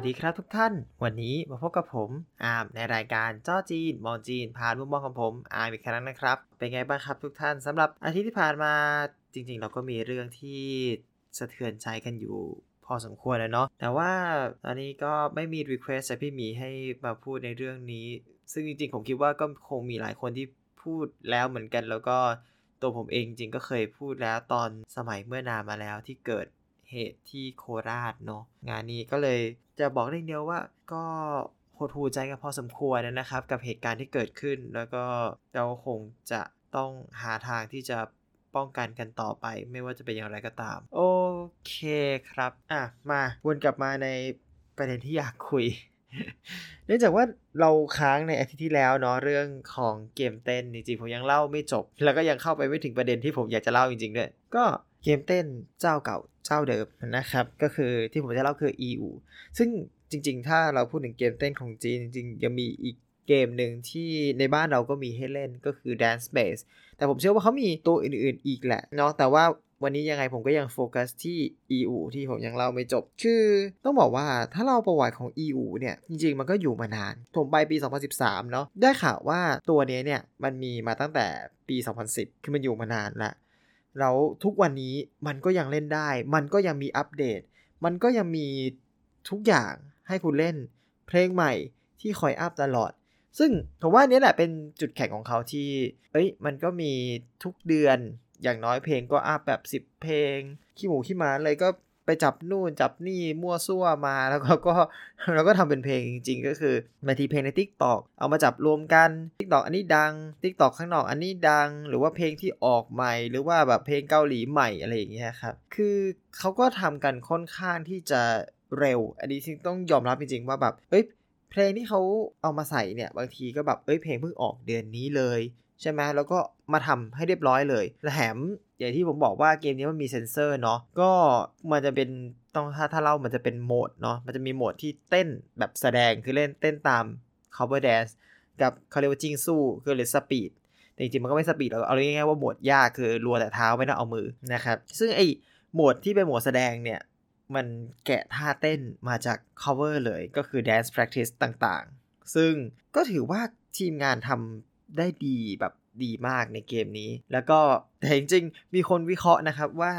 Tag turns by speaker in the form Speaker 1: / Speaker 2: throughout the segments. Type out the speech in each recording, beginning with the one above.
Speaker 1: วัสดีครับทุกท่าน วันนี้มาพบกับผมอาร์มในรายการจ้อจีน มองจีน ผ่านมุมมองของผมอาร์มอีกครั้งนะครับ เป็นไงบ้างครับทุกท่านสำหรับอาทิตย์ที่ผ่านมาจริง ๆ เราก็มีเรื่องที่สะเทือนใจกันอยู่พอสมควรแล้วเนาะแต่ว่าตอนนี้ก็ไม่มี request จากพี่หมีให้มาพูดในเรื่องนี้ ซึ่งจริงๆผมคิดว่าก็คงมีหลายคนที่พูดแล้วเหมือนกัน แล้วก็ตัวผมเองจริงก็เคยพูดแล้วตอนสมัยเมื่อนานมาแล้วที่เกิดเหตุที่โคราชเนาะงานนี้ก็เลย จะบอกได้เดียวว่าก็หดหูใจกันพอสมควรนะครับ กับเหตุการณ์ที่เกิดขึ้น แล้วก็เราคงจะต้องหาทางที่จะป้องกันกันต่อไป ไม่ว่าจะเป็นอย่างไรก็ตาม โอเคครับ อะ มาวนกลับมาในประเด็นที่อยากคุย เนื่องจากว่าเราค้างในอาทิตย์ที่แล้วเนาะเรื่องของเกมเต้นจริงๆผมยังเล่าไม่จบ แล้วก็ยังเข้าไปไม่ถึงประเด็นที่ผมอยากจะเล่าจริงๆด้วยก็ เกมเต้นเจ้าเก่าเจ้าเดิมนะครับ ก็คือที่ผมจะเล่าคือ EU ซึ่งจริง ๆ ถ้าเราพูดถึงเกมเต้นของจีนจริงๆยังมีอีกเกมหนึ่งที่ในบ้านเราก็มีให้เล่นก็คือ Dance Base แต่ผมเชื่อว่าเขามีตัวอื่นๆอีกแหละเนาะแต่ว่าวันนี้ยังไงผมก็ยังโฟกัสที่ EU ที่ผมยังเล่าไม่จบ คือต้องบอกว่าถ้าเราประวัติของ EU เนี่ย จริงๆ มันก็อยู่มานาน ผมไปปี 2013 เนาะได้ข่าวว่าตัวนี้เนี่ย มันมีมาตั้งแต่ปี 2010 คือมันอยู่มานานละ แล้วทุกวันนี้มันก็ยังเล่นได้ มันก็ยังมีอัปเดต มันก็ยังมีทุกอย่างให้คุณเล่น เพลงใหม่ที่คอยอัปตลอด ซึ่งผมว่านี้แหละเป็นจุดแข็งของเขาที่ เอ้ย มันก็มีทุกเดือน อย่างน้อยเพลงก็อัพแบบ 10 เพลง ขี้หมูขี้หมาเลยก็ ไปจับนู่นจับนี่มั่วซั่วมาแล้วก็ก็เราก็ทำเป็นเพลงจริง ๆ ก็คือบางทีเพลงใน Tik t o อกเอามาจับรวมกัน Tik t o อกอันนี้ดัง Tik t o อกข้างนอกอันนี้ดัง หรือว่าเพลงที่ออกใหม่ หรือว่าแบบเพลงเกาหลีใหม่อะไรอย่างเงี้ยครับคือเขาก็ทำกันค่อนข้างที่จะเร็ว อันนี้จริงต้องยอมรับจริงๆว่าแบบเอ้ยเพลงที่เขาเอามาใส่เนี่ยบางทีก็แบบเอ้ยเพลงเพิ่งออกเดือนนี้เลย ใช่ไหมแล้วก็มาทำให้เรียบร้อยเลยและแถม อย่างที่ผมบอกว่าเกมนี้มันมีเซ็นเซอร์เนาะก็มันจะเป็นต้องถ้าถ้าเล่ามันจะเป็นโหมดเนาะมันจะมีโหมดที่เต้นแบบแสดงคือเล่นเต้นตาม cover dance กับเขาเรียกว่า竞速คือ race speed แต่จริงๆมันก็ไม่ speed เราเอาง่ายๆว่าโหมดยากคือรัวแต่เท้าไม่ต้องเอามือนะครับซึ่งไอโหมดที่เป็นโหมดแสดงเนี่ยมันแกะท่าเต้นมาจาก cover เลยก็คือ dance practice ต่างๆ ซึ่งก็ถือว่าทีมงานทำได้ดีแบบ ดีมากในเกมนี้ แล้วก็แต่จริงๆ มีคนวิเคราะห์นะครับว่า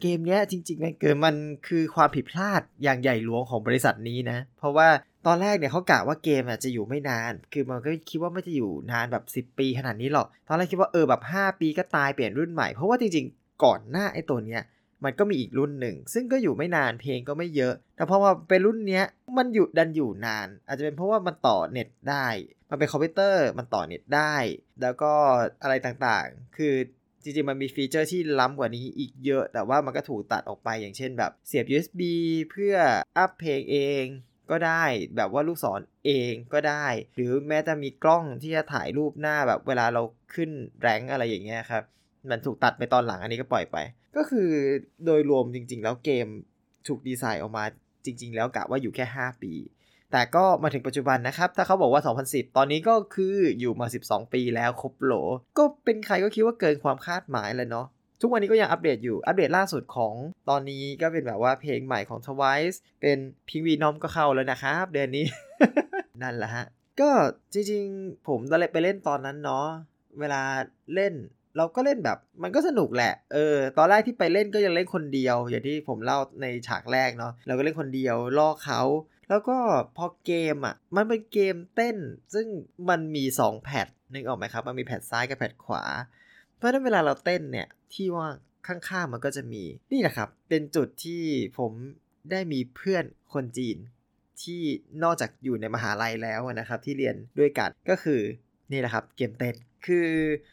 Speaker 1: เกมนี้จริงๆมันเกิดมันคือความผิดพลาดอย่างใหญ่หลวงของบริษัทนี้นะ เพราะว่าตอนแรกเนี่ยเขากะว่าเกมอะจะอยู่ไม่นาน คือมันก็คิดว่าไม่จะอยู่นานแบบ 10 ปีขนาดนี้หรอก ตอนแรกคิดว่าเออแบบ 5 ปีก็ตายเปลี่ยนรุ่นใหม่ เพราะว่าจริงๆ ก่อนหน้าไอ้ตัวเนี้ยมันก็มีอีกรุ่นหนึ่ง ซึ่งก็อยู่ไม่นานเพลงก็ไม่เยอะ แต่พอมาเป็นรุ่นเนี้ยมันอยู่ดันอยู่นาน อาจจะเป็นเพราะว่ามันต่อเน็ตได้ มันเป็นคอมพิวเตอร์มันต่อเน็ตได้ แล้วก็อะไรต่างๆ คือจริงๆ มันมี feature ที่ล้ำกว่านี้อีกเยอะ แต่ว่ามันก็ถูกตัดออกไปอย่างเช่นแบบเสียบ USB เพื่อ up เพลงเองก็ได้แบบว่าลูกศรเองก็ได้ หรือแม้จะมีกล้องที่จะถ่ายรูปหน้าแบบเวลาเราขึ้น rank อะไรอย่างเงี้ยครับ มันถูกตัดไปตอนหลังอันนี้ก็ปล่อยไป ก็คือโดยรวมจริงๆ แล้วเกมถูกดีไซน์ออกมาจริง ๆ แล้วกะว่าอยู่แค่ 5 ปี แต่ก็มาถึงปัจจุบันนะครับ ถ้าเขาบอกว่า 2010 ตอนนี้ก็คืออยู่มา 12 ปีแล้วครบโหล ก็เป็นใครก็คิดว่าเกินความคาดหมายเลยเนาะทุกวันนี้ก็ยังอัปเดตอยู่ อัปเดตล่าสุดของตอนนี้ก็เป็นแบบว่าเพลงใหม่ของ Twice เป็นพิงวีนอมก็เข้าแล้วนะครับ เดือนนี้ นั่นแหละฮะ ก็จริงๆ ผมตอนไปเล่นตอนนั้นเนาะ เวลาเล่นเราก็เล่นแบบ มันก็สนุกแหละ เออ ตอนแรกที่ไปเล่นก็ยังเล่นคนเดียว อย่างที่ผมเล่าในฉากแรกเนาะ เราก็เล่นคนเดียวล่อเขา แล้วก็พอเกมอะ มันเป็นเกมเต้น ซึ่งมันมี 2 pad นึกออกไหมครับ มันมี pad ซ้ายกับ pad ขวา เพราะฉะนั้นเวลาเราเต้นเนี่ย ที่ว่าข้างๆมันก็จะมี นี่แหละครับ เป็นจุดที่ผมได้มีเพื่อนคนจีน ที่นอกจากอยู่ในมหาลัยแล้วนะครับ ที่เรียนด้วยกันก็คือนี่แหละครับ เกมเต้น คือ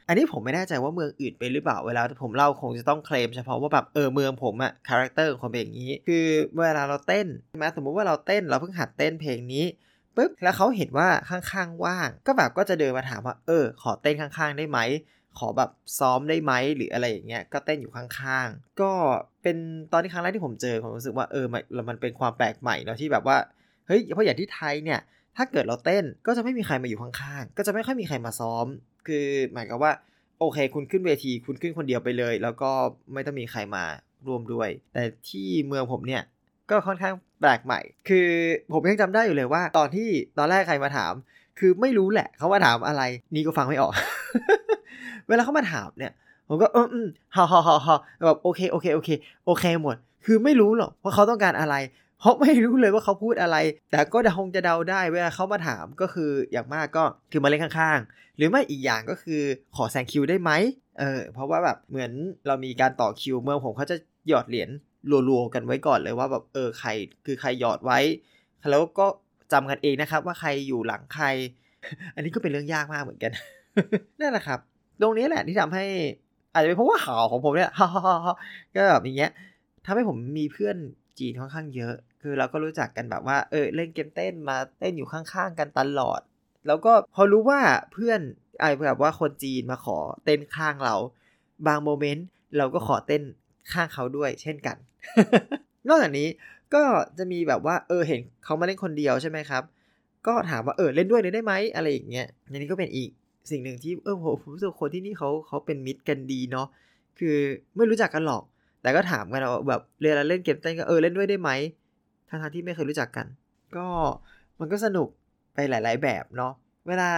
Speaker 1: อันนี้ผมไม่แน่ใจว่าเมืองอื่นเป็นหรือเปล่าเวลาผมเล่าคงจะต้องเคลมเฉพาะว่าแบบเออเมืองผมอะ character ของคนเป็นอย่างนี้ คือเวลาเราเต้นใช่ไหมสมมติว่าเราเต้นเราเพิ่งหัดเต้นเพลงนี้ปุ๊บแล้วเขาเห็นว่าข้างๆว่าง ก็แบบก็จะเดินมาถามว่าเออ ขอเต้นข้างๆได้ไหมขอแบบซ้อมได้ไหมหรืออะไรอย่างเงี้ยก็เต้นอยู่ข้างๆ ก็เป็นตอนที่ครั้งแรกที่ผมเจอผมรู้สึกว่าเออมันมันเป็นความแปลกใหม่เนาะที่แบบว่าเฮ้ยเพราะอย่างที่ไทยเนี่ย ถ้าเกิดเราเต้นก็จะไม่มีใครมาอยู่ข้างๆ ก็จะไม่ค่อยมีใครมาซ้อม คือหมายกับว่า โอเค คุณขึ้นเวทีคุณขึ้นคนเดียวไปเลย แล้วก็ไม่ต้องมีใครมาร่วมด้วย แต่ที่เมืองผมเนี่ยก็ค่อนข้างแปลกใหม่ คือผมยังจำได้อยู่เลยว่า ตอนที่ตอนแรกใครมาถาม คือไม่รู้แหละเขามาถามอะไร นี่ก็ฟังไม่ออก เวลาเขามาถามเนี่ย ผมก็เอออืมฮ่าฮ่าฮ่าฮ่าแบบโอเคโอเคโอเค โอเคหมด คือไม่รู้หรอกว่าเขาต้องการอะไร เพราะไม่รู้เลยว่าเขาพูดอะไร แต่ก็คงจะเดาได้เวลาเขามาถามก็คืออย่างมากก็คือมาเล่นข้างๆ หรือไม่อีกอย่างก็คือขอแซงคิวได้ไหมเออเพราะว่าแบบเหมือนเรามีการต่อคิวเมื่อผมเขาจะหยอดเหรียญรัวๆกันไว้ก่อนเลยว่าแบบเออใครคือใครหยอดไว้ แล้วก็จำกันเองนะครับ ว่าใครอยู่หลังใคร อันนี้ก็เป็นเรื่องยากมากเหมือนกันนั่นแหละครับ ตรงนี้แหละที่ทำให้อาจจะเป็นเพราะว่าข่าวของผมเนี่ยก็แบบอย่างเงี้ยทำให้ผมมีเพื่อน จีนค่อนข้างเยอะ คือเราก็รู้จักกันแบบว่าเออเล่นเกมเต้นมาเต้นอยู่ข้างๆกันตลอด แล้วก็พอรู้ว่าเพื่อนไอ้แบบว่าคนจีนมาขอเต้นข้างเรา บางโมเมนต์เราก็ขอเต้นข้างเขาด้วย เช่นกัน นอกจากนี้ก็จะมีแบบว่าเออเห็นเขามาเล่นคนเดียวใช่ไหมครับ ก็ถามว่าเออเล่นด้วยเลยได้ไหมอะไรอย่างเงี้ยอันนี้ก็เป็นอีกสิ่งหนึ่งที่เออผมรู้สึกคนที่นี่เขาเขาเป็นมิตรกันดีเนาะคือไม่รู้จักกันหรอก แต่ก็ถามกันเอาแบบเวลาเล่นเกมเต้นก็เออเล่นด้วยได้ไหมทั้งที่ไม่เคยรู้จักกัน ก็มันก็สนุกไปหลาย ๆ แบบเนาะเวลา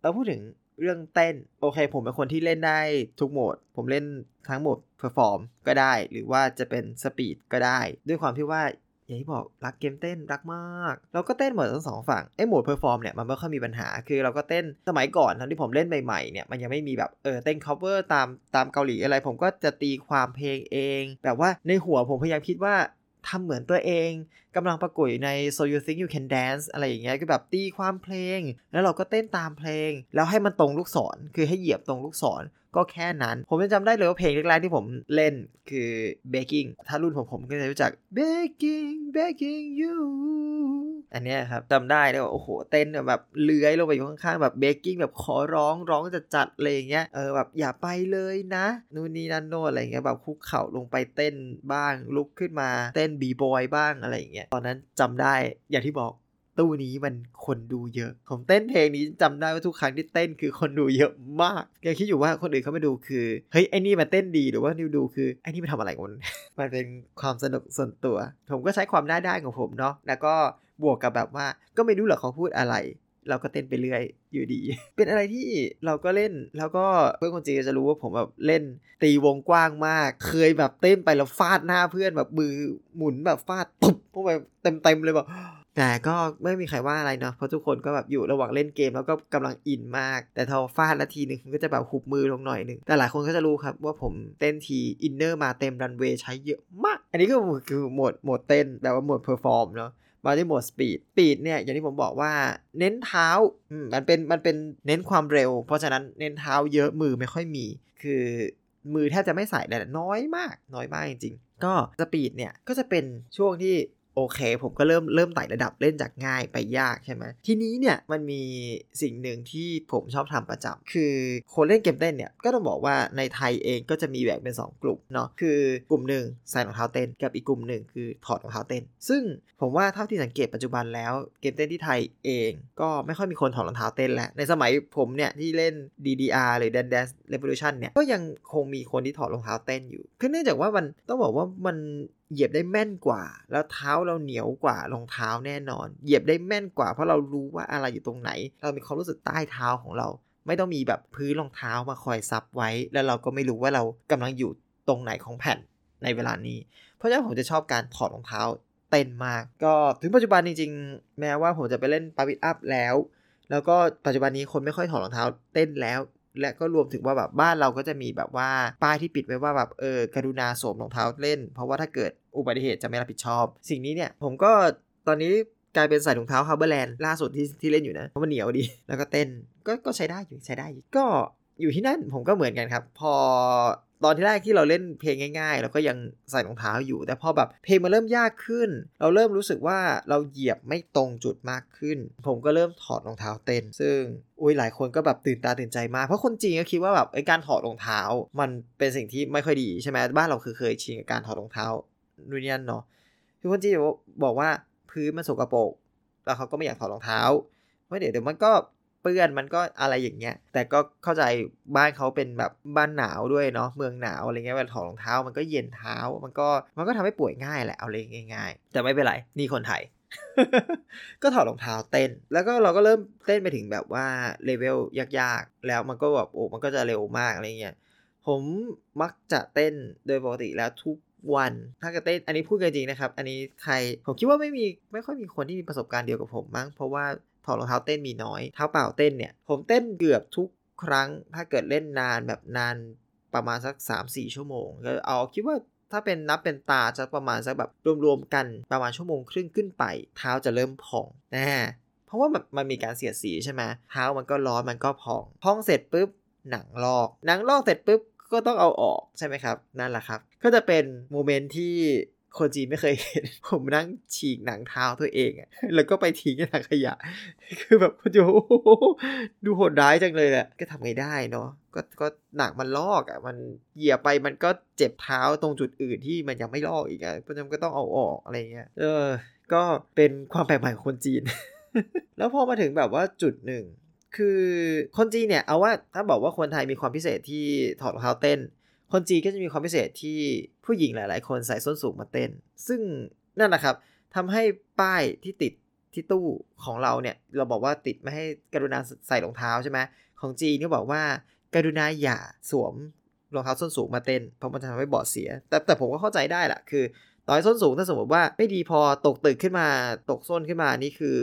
Speaker 1: เราพูดถึงเรื่องเต้นโอเค ผมเป็นคนที่เล่นได้ทุกโหมด ผมเล่นทั้งโหมด perform ก็ได้ หรือว่าจะเป็น speed ก็ได้ ด้วยความที่ว่า อย่างที่บอกรักเกมเต้นรักมาก เราก็เต้นหมดทั้งสองฝั่งไอ้โหมด perform เนี่ยมันไม่ค่อยมีปัญหา คือเราก็เต้นสมัยก่อนตอนที่ผมเล่นใหม่ๆเนี่ยมันยังไม่มีแบบเออเต้น cover ตามตามเกาหลีอะไร ผมก็จะตีความเพลงเอง แบบว่าในหัวผมพยายามคิดว่าทำเหมือนตัวเองกำลังประกวดใน so you think you can dance อะไรอย่างเงี้ยคือแบบตีความเพลง แล้วเราก็เต้นตามเพลง แล้วให้มันตรงลูกศรคือให้เหยียบตรงลูกศร ก็แค่นั้น ผมยังจำได้เลยว่าเพลงแรกๆที่ผมเล่นคือ baking ถ้ารุ่นผมผมก็จะรู้จัก baking baking you อันนี้ครับจำได้เลยว่าโอ้โหเต้นแบบเลื้อยลงไปอยู่ข้างๆแบบ baking แบบขอร้องร้องจะจัดอะไรอย่างเงี้ยเออแบบอย่าไปเลยนะนู่นนี่นั่นโน่อะไรเงี้ยแบบคุกเข่าลงไปเต้นบ้างลุกขึ้นมาเต้นบีบอยบ้างอะไรอย่างเงี้ยตอนนั้นจำได้อย่างที่บอก ตู้นี้มันคนดูเยอะ ผมเต้นเพลงนี้จำได้ว่าทุกครั้งที่เต้นคือคนดูเยอะมากยังคิดอยู่ว่าคนอื่นเขาไมาดูคือเฮ้ยไอ้นี่มันเต้นดีหรือว่านิวดูคือไอ้นี่มันทำอะไรกันมันเป็นความสนุกส่วนตัว ผมก็ใช้ความได้ได้ของผมเนาะแล้วก็บวกกับแบบว่าก็ไม่รู้หรอกเขาพูดอะไรเราก็เต้นไปเรื่อยอยู่ดี เป็นอะไรที่เราก็เล่นแล้วก็เพื่อนคนจีนจะรู้ว่าผมแบบเล่นตีวงกว้างมาก เคยแบบเต้นไปแล้วฟาดหน้าเพื่อนแบบมือหมุนแบบฟาดปุ๊บพวกแบบเต็มๆเลยแบบ แต่ก็ไม่มีใครว่าอะไรเนาะเพราะทุกคนก็แบบอยู่ระหว่างเล่นเกมแล้วก็กำลังอินมาก แต่พอฟาดหน้าทีหนึ่งก็จะแบบหุบมือลงหน่อยหนึ่งแต่หลายคนก็จะรู้ครับว่าผมเต้นที inner มาเต็มรันเวย์ใช้เยอะมาก อันนี้ก็คือโหมดโหมดเต้นแบบว่าโหมด perform เนาะมาที่โหมด speed speed เนี่ยอย่างที่ผมบอกว่าเน้นเท้ามันเป็นมันเป็นเน้นความเร็ว เพราะฉะนั้นเน้นเท้าเยอะมือไม่ค่อยมี คือมือแทบจะไม่ใส่เลยน้อยมาก น้อยมากจริงๆก็ speed เนี่ยก็จะเป็นช่วงที่ โอเค ผมก็เริ่มเริ่มไต่ระดับเล่นจากง่ายไปยากใช่ไหมทีนี้เนี่ยมันมีสิ่งหนึ่งที่ผมชอบทำประจำคือคนเล่นเกมเต้นเนี่ยก็ต้องบอกว่าในไทยเองก็จะมีแบ่งเป็น 2 กลุ่มเนาะคือกลุ่มหนึ่งใส่รองเท้าเต้นกับอีกกลุ่มหนึ่งคือถอดรองเท้าเต้น ซึ่งผมว่าเท่าที่สังเกตปัจจุบันแล้วเกมเต้นที่ไทยเองก็ไม่ค่อยมีคนถอดรองเท้าเต้นแล้วในสมัยผมเนี่ยที่เล่น DDR หรือ Dance Dance Revolution เนี่ยก็ยังคงมีคนที่ถอดรองเท้าเต้นอยู่คือเนื่องจากว่ามันต้องบอกว่ามัน เหยียบได้แม่นกว่า แล้วเท้าเราเหนียวกว่ารองเท้าแน่นอน เหยียบได้แม่นกว่า เพราะเรารู้ว่าอะไรอยู่ตรงไหน เรามีความรู้สึกใต้เท้าของเรา ไม่ต้องมีแบบพื้นรองเท้ามาคอยซับไว้ แล้วเราก็ไม่รู้ว่าเรากำลังอยู่ตรงไหนของแผ่นในเวลานี้ เพราะฉะนั้นผมจะชอบการถอดรองเท้าเต้นมาก ก็ถึงปัจจุบันจริงๆ แม้ว่าผมจะไปเล่น Pump It Up แล้ว แล้วก็ปัจจุบันนี้คนไม่ค่อยถอดรองเท้าเต้นแล้ว และก็รวมถึงว่าแบบบ้านเราก็จะมีแบบว่าป้ายที่ปิดไว้ว่าแบบเออกรุณาสวมรองเท้าเล่น เพราะว่าถ้าเกิดอุบัติเหตุจะไม่รับผิดชอบ สิ่งนี้เนี่ยผมก็ตอนนี้กลายเป็นใส่รองเท้าฮาร์เบอร์แลนด์ล่าสุดที่ที่เล่นอยู่นะเพราะมันเหนียวดี แล้วก็เต้นก็ก็ใช้ได้อยู่ใช้ได้อยู่ก็อยู่ที่นั่นผมก็เหมือนกันครับ พอ ตอนที่แรกที่เราเล่นเพลงง่ายๆเราก็ยังใส่รองเท้าอยู่ แต่พอแบบเพลงมันเริ่มยากขึ้น เราเริ่มรู้สึกว่าเราเหยียบไม่ตรงจุดมากขึ้น ผมก็เริ่มถอดรองเท้าเต้น ซึ่งอุ้ยหลายคนก็แบบตื่นตาตื่นใจมากเพราะคนจีนก็คิดว่าแบบไอ้การถอดรองเท้า มันเป็นสิ่งที่ไม่ค่อยดีใช่ไหมบ้านเราคือเคยชินกับการถอดรองเท้านู่นนี่นั่นเนาะคือคนจีนบอกว่าพื้นมันสกปรกแล้วเขาก็ไม่อยากถอดรองเท้าเพราะเดี๋ยวเดี๋ยวมันก็ เปื้อนมันก็อะไรอย่างเงี้ย แต่ก็เข้าใจบ้านเขาเป็นแบบบ้านหนาวด้วยเนาะเมืองหนาวอะไรเงี้ยเวลาถอดรองเท้ามันก็เย็นเท้ามันก็มันก็ทำให้ป่วยง่ายแหละเอาเลยง่าย ๆ แต่ไม่เป็นไรนี่คนไทยก็ถอดรองเท้าเต้น แล้วก็เราก็เริ่มเต้นไปถึงแบบว่าเลเวลยากๆ แล้วมันก็แบบโอ้มันก็จะเร็วมากอะไรเงี้ย ผมมักจะเต้นโดยปกติแล้วทุกวัน ถ้าจะเต้น อันนี้พูดกันจริงนะครับ อันนี้ใคร ผมคิดว่าไม่มี ไม่ค่อยมีคนที่มีประสบการณ์เดียวกับผมมั้ง เพราะว่า ถอดรองเท้าเต้นมีน้อย เท้าเปล่าเต้นเนี่ย ผมเต้นเกือบทุกครั้ง ถ้าเกิดเล่นนานแบบนานประมาณสัก 3-4 ชั่วโมงก็เอาคิดว่าถ้าเป็นนับเป็นตาจะประมาณสักแบบรวมๆกันประมาณชั่วโมงครึ่งขึ้นไป เท้าจะเริ่มพองนะเพราะว่ามันมันมีการเสียดสีใช่ไหมเท้ามันก็ร้อนมันก็พอง พองเสร็จปุ๊บหนังลอกหนังลอกเสร็จปุ๊บก็ต้องเอาออกใช่ไหมครับ นั่นแหละครับ ก็จะเป็นโมเมนต์ที่ คนจีนไม่เคยเห็น ผมนั่งฉีกหนังเท้าตัวเองอะแล้วก็ไปทิ้งในถังขยะ คือแบบดูดูโหดร้ายจังเลยแหละก็ทำไงได้เนาะก็ก็หนักมันลอกอะ่ะมันเหยียบไปมันก็เจ็บเท้าตรงจุดอื่นที่มันยังไม่ลอกอีกอะ่ะเพราะฉะนั้นก็ต้องเอาออกอะไรเงี้ยเออ ก็เป็นความแปลกใหม่ของคนจีน แล้วพอมาถึงแบบว่าจุดหนึ่งคือคนจีนเนี่ยเอาว่าถ้าบอกว่าคนไทยมีความพิเศษที่ถอดรองเท้าเต้น คนจีนก็จะมีความพิเศษที่ผู้หญิงหลาย ๆ คนใส่ส้นสูงมาเต้น ซึ่งนั่นแหะครับทำให้ป้ายที่ติดที่ตู้ของเราเนี่ย เราบอกว่าติดไม่ให้กรุณาใส่รองเท้าใช่ไหมของจีนก็บอกว่าการุณาอย่าสวมรองเท้าส้นสูงมาเต้นเพราะมันจะทำให้บอดเสีย แต่แต่ผมก็เข้าใจได้แหละคือต่อยส้นสูงถ้าสมมติว่าไม่ดีพอตกตึกขึ้นมาตกส้นขึ้นมานี่คือ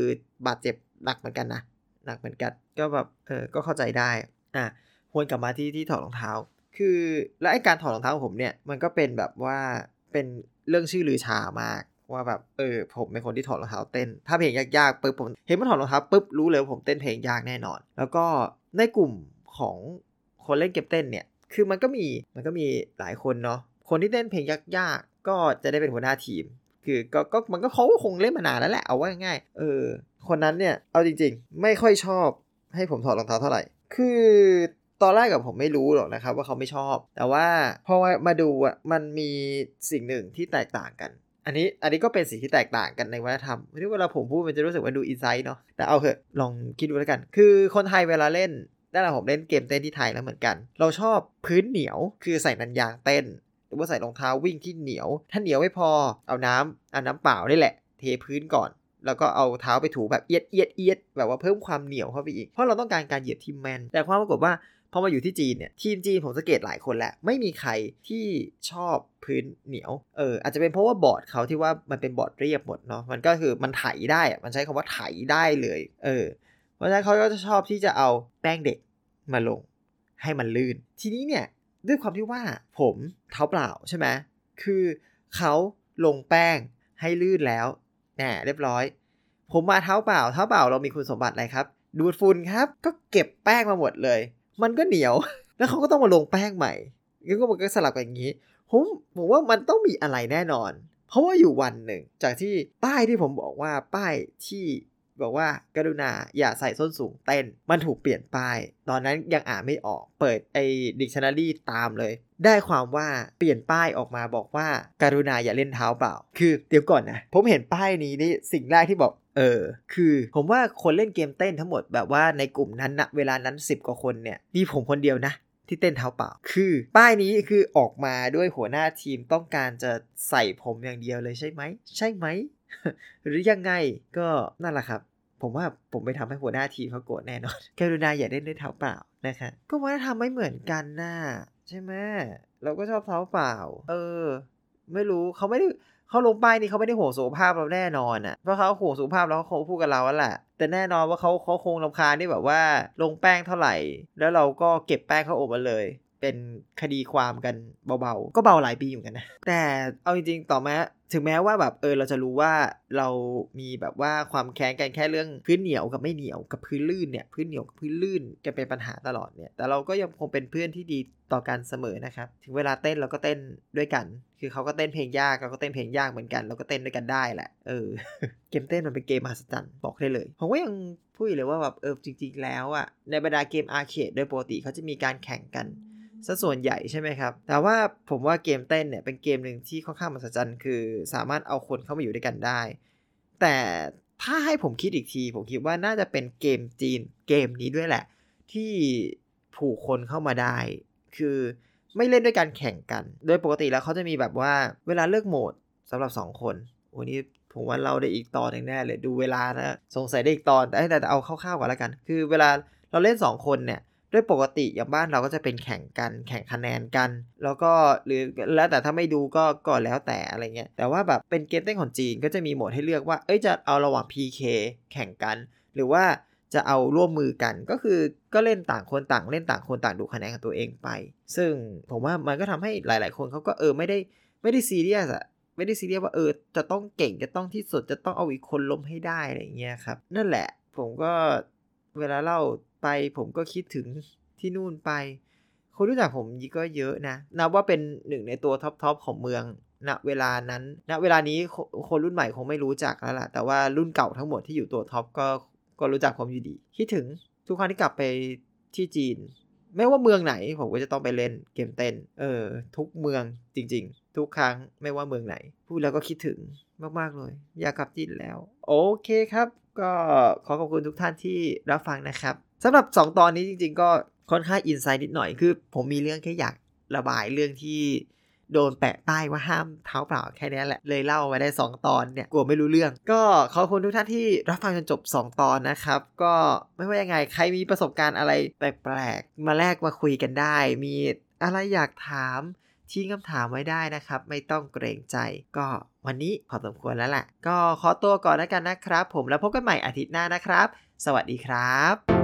Speaker 1: บาดเจ็บหนักเหมือนกันนะหนักเหมือนกันก็แบบเออก็เข้าใจได้อะวนกลับมาที่ที่ถอดรองเท้า คือแล้วไอการถอดรองเท้าของผมเนี่ยมันก็เป็นแบบว่าเป็นเรื่องชื่อลือชามากว่าแบบเออผมเป็นคนที่ถอดรองเท้าเต้น ถ้าเพลงยากๆปุ๊บผมเห็นมันถอดรองเท้าปุ๊บรู้เลยว่าผมเต้นเพลงยากแน่นอน แล้วก็ในกลุ่มของคนเล่นเกมเต้นเนี่ยคือมันก็มีมันก็มีหลายคนเนาะคนที่เต้นเพลงยากๆก็จะได้เป็นหัวหน้าทีม คือก็ก็มันก็เขาคงเล่นมานานแล้วแหละเอาว่าง่ายเออคนนั้นเนี่ยเอาจริง ๆ ไม่ค่อยชอบให้ผมถอดรองเท้าเท่าไหร่ คือ ตอนแรกกับผมไม่รู้หรอกนะครับว่าเขาไม่ชอบ แต่ว่าพอมาดูอะมันมีสิ่งหนึ่งที่แตกต่างกัน อันนี้อันนี้ก็เป็นสิ่งที่แตกต่างกันในวัฒนธรรมที่เวลาผมพูดมันจะรู้สึกว่าดูอินไซต์เนาะแต่เอาเถอะลองคิดดูแล้วกัน คือคนไทยเวลาเล่นนั่นแหละผมเล่นเกมเต้นที่ไทยแล้วเหมือนกัน เราชอบพื้นเหนียวคือใส่นันยางเต้น หรือว่าใส่รองเท้าวิ่งที่เหนียว ถ้าเหนียวไม่พอเอาน้ำเอาน้ำเปล่านี่แหละ เทพื้นก่อน แล้วก็เอาเท้าไปถูแบบเอียดเอียดเอียดแบบว่าเพิ่มความเหนียวเข้าไปอีก เพราะเราต้องการการเหยียบที่แมนแต่ความปรากฏว่า พอมาอยู่ที่จีนเนี่ยทีมจีนผมสังเกตหลายคนแหละไม่มีใครที่ชอบพื้นเหนียวเอออาจจะเป็นเพราะว่าบอร์ดเขาที่ว่ามันเป็นบอร์ดเรียบหมดเนาะมันก็คือมันไถได้อะมันใช้คำว่าไถได้เลยเออเพราะฉะนั้นเขาก็จะชอบที่จะเอาแป้งเด็กมาลงให้มันลื่น ทีนี้เนี่ยด้วยความที่ว่าผมเท้าเปล่าใช่ไหมคือเขาลงแป้งให้ลื่นแล้วแหมเรียบร้อย ผมมาเท้าเปล่าเท้าเปล่าเรามีคุณสมบัติอะไรครับ ดูดฝุ่นครับ ก็เก็บแป้งมาหมดเลย มันก็เหนียว แล้วเขาก็ต้องมาลงแป้งใหม่งั้นก็มันก็สลับกันอย่างนี้ ผมผมว่ามันต้องมีอะไรแน่นอน เพราะว่าอยู่วันหนึ่ง จากที่ป้ายที่ผมบอกว่าป้ายที่บอกว่ากรุณาอย่าใส่ส้นสูงเต้น มันถูกเปลี่ยนป้าย ตอนนั้นยังอ่านไม่ออก เปิดไอ้ดิกชันนารีตามเลย ได้ความว่าเปลี่ยนป้ายออกมาบอกว่าการุณาอย่าเล่นเท้าเปล่า คือเดี๋ยวก่อนนะ ผมเห็นป้ายนี้นี่สิ่งแรกที่บอก เออ คือผมว่าคนเล่นเกมเต้นทั้งหมดแบบว่าในกลุ่มนั้นนะเวลานั้น 10 กว่าคนเนี่ยมีผมคนเดียวนะที่เต้นเท้าเปล่า คือ ป้ายนี้คือออกมาด้วยหัวหน้าทีมต้องการจะใส่ผมอย่างเดียวเลยใช่ไหม ใช่ไหม หรือยังไงก็นั่นแหละครับ ผมว่าผมไปทำให้หัวหน้าทีมเขาโกรธแน่นอนกรุณาอย่าเล่นด้วยเท้าเปล่านะคะ ก็วัฒนธรรมไม่เหมือนกันน่ะใช่ไหมเราก็ชอบเท้าเปล่า เออ ไม่รู้เขาไม่ได้ เขาลงป้ายนี่เขาไม่ได้ห่วงสุขภาพเราแน่นอนอะ เพราะเขาห่วงสุขภาพแล้วเขาพูดกับเราแหละ แต่แน่นอนว่าเขาเขาคงรำคาญที่แบบว่า ลงแป้งเท่าไหร่ แล้วเราก็เก็บแป้งเขาอบมาเลย เป็นคดีความกันเบาๆ ก็เบาหลายปีอยู่กันนะ แต่เอาจริงๆ ต่อมาถึงแม้ว่าแบบเออเราจะรู้ว่าเรามีแบบว่าความแค้นกันแค่เรื่องพื้นเหนียวกับไม่เหนียวกับพื้นลื่นเนี่ยพื้นเหนียวกับพื้นลื่นจะเป็นปัญหาตลอดเนี่ยแต่เราก็ยังคงเป็นเพื่อนที่ดีต่อกันเสมอนะครับถึงเวลาเต้นเราก็เต้นด้วยกัน คือเขาก็เต้นเพลงยากเราก็เต้นเพลงยากเหมือนกัน เราก็เต้นด้วยกันได้แหละเออเกมเต้นมันเป็นเกมมหัศจรรย์บอกได้เลยผมก็ยังพูดเลยว่าแบบเออจริง ๆ แล้วอะในบรรดาเกมอาร์เคดโดยปกติเขาจะมีการแข่งกัน ซะส่วนใหญ่ใช่ไหมครับ แต่ว่าผมว่าเกมเต้นเนี่ยเป็นเกมหนึ่งที่ค่อนข้างมหัศจรรย์คือสามารถเอาคนเข้ามาอยู่ด้วยกันได้ แต่ถ้าให้ผมคิดอีกที ผมคิดว่าน่าจะเป็นเกมจีนเกมนี้ด้วยแหละ ที่ผูกคนเข้ามาได้ คือไม่เล่นด้วยการแข่งกัน โดยปกติแล้วเขาจะมีแบบว่าเวลาเลือกโหมดสำหรับ 2 คนวันนี้ผมว่าเราได้อีกตอนหนึ่งแน่เลยดูเวลานะสงสัยได้อีกตอนแต่แต่เอาคร่าวๆก่อนแล้วกัน คือเวลาเราเล่น 2 คนเนี่ย ด้วยปกติอย่างบ้านเราก็จะเป็นแข่งกันแข่งคะแนนกัน แล้วก็หรือแล้วแต่ถ้าไม่ดูก็ก็แล้วแต่อะไรเงี้ยแต่ว่าแบบเป็นเกมเต้นของจีนก็จะมีโหมดให้เลือกว่าเอ้ยจะเอาระหว่าง PK แข่งกัน หรือว่าจะเอาร่วมมือกันก็คือก็เล่นต่างคนต่างเล่นต่างคนต่างดูคะแนนของตัวเองไป ซึ่งผมว่ามันก็ทำให้หลาย ๆ คนเขาก็เออไม่ได้ไม่ได้ซีเรียสอะไม่ได้ซีเรียสว่าเออจะต้องเก่งจะต้องที่สุดจะต้องเอาอีกคนล้มให้ได้อะไรเงี้ยครับนั่นแหละผมก็เวลาเล่า ไป ผมก็คิดถึงที่นู่นไป คนรู้จักผมยีก็เยอะนะนับว่าเป็นหนึ่งในตัว top top ของเมืองณเวลานั้นณเวลานี้คนรุ่นใหม่คงไม่รู้จักแล้วล่ะ แต่ว่ารุ่นเก่าทั้งหมดที่อยู่ตัว top ก็ก็รู้จักผมอยู่ดี คิดถึงทุกครั้งที่กลับไปที่จีน ไม่ว่าเมืองไหน ผมก็จะต้องไปเล่นเกมเต้น เออ ทุกเมืองจริง ๆ ทุกครั้งไม่ว่าเมืองไหน พูดแล้วก็คิดถึงมากๆเลย อยากกลับจีนแล้ว โอเคครับ ก็ขอขอบคุณทุกท่านที่รับฟังนะครับ สำหรับ 2 ตอนนี้จริง ๆ ก็ค่อนข้างอินไซด์นิดหน่อยคือ ผมมีเรื่องแค่อยากระบายเรื่องที่โดนแปะป้ายว่าห้ามเท้าเปล่าแค่นี้แหละ เลยเล่าไว้ได้ 2 ตอนเนี่ยกลัวไม่รู้เรื่อง ก็ขอบคุณทุกท่านที่รับฟังจนจบ 2 ตอนนะครับ ก็ไม่ว่ายังไงใครมีประสบการณ์อะไรแปลกๆ มาแลกมาคุยกันได้ มีอะไรอยากถามทิ้งคำถามไว้ได้นะครับ ไม่ต้องเกรงใจ ก็วันนี้พอสมควรแล้วแหละก็ขอตัวก่อนแล้วกันนะครับ ผมแล้วพบกันใหม่อาทิตย์หน้านะครับ สวัสดีครับ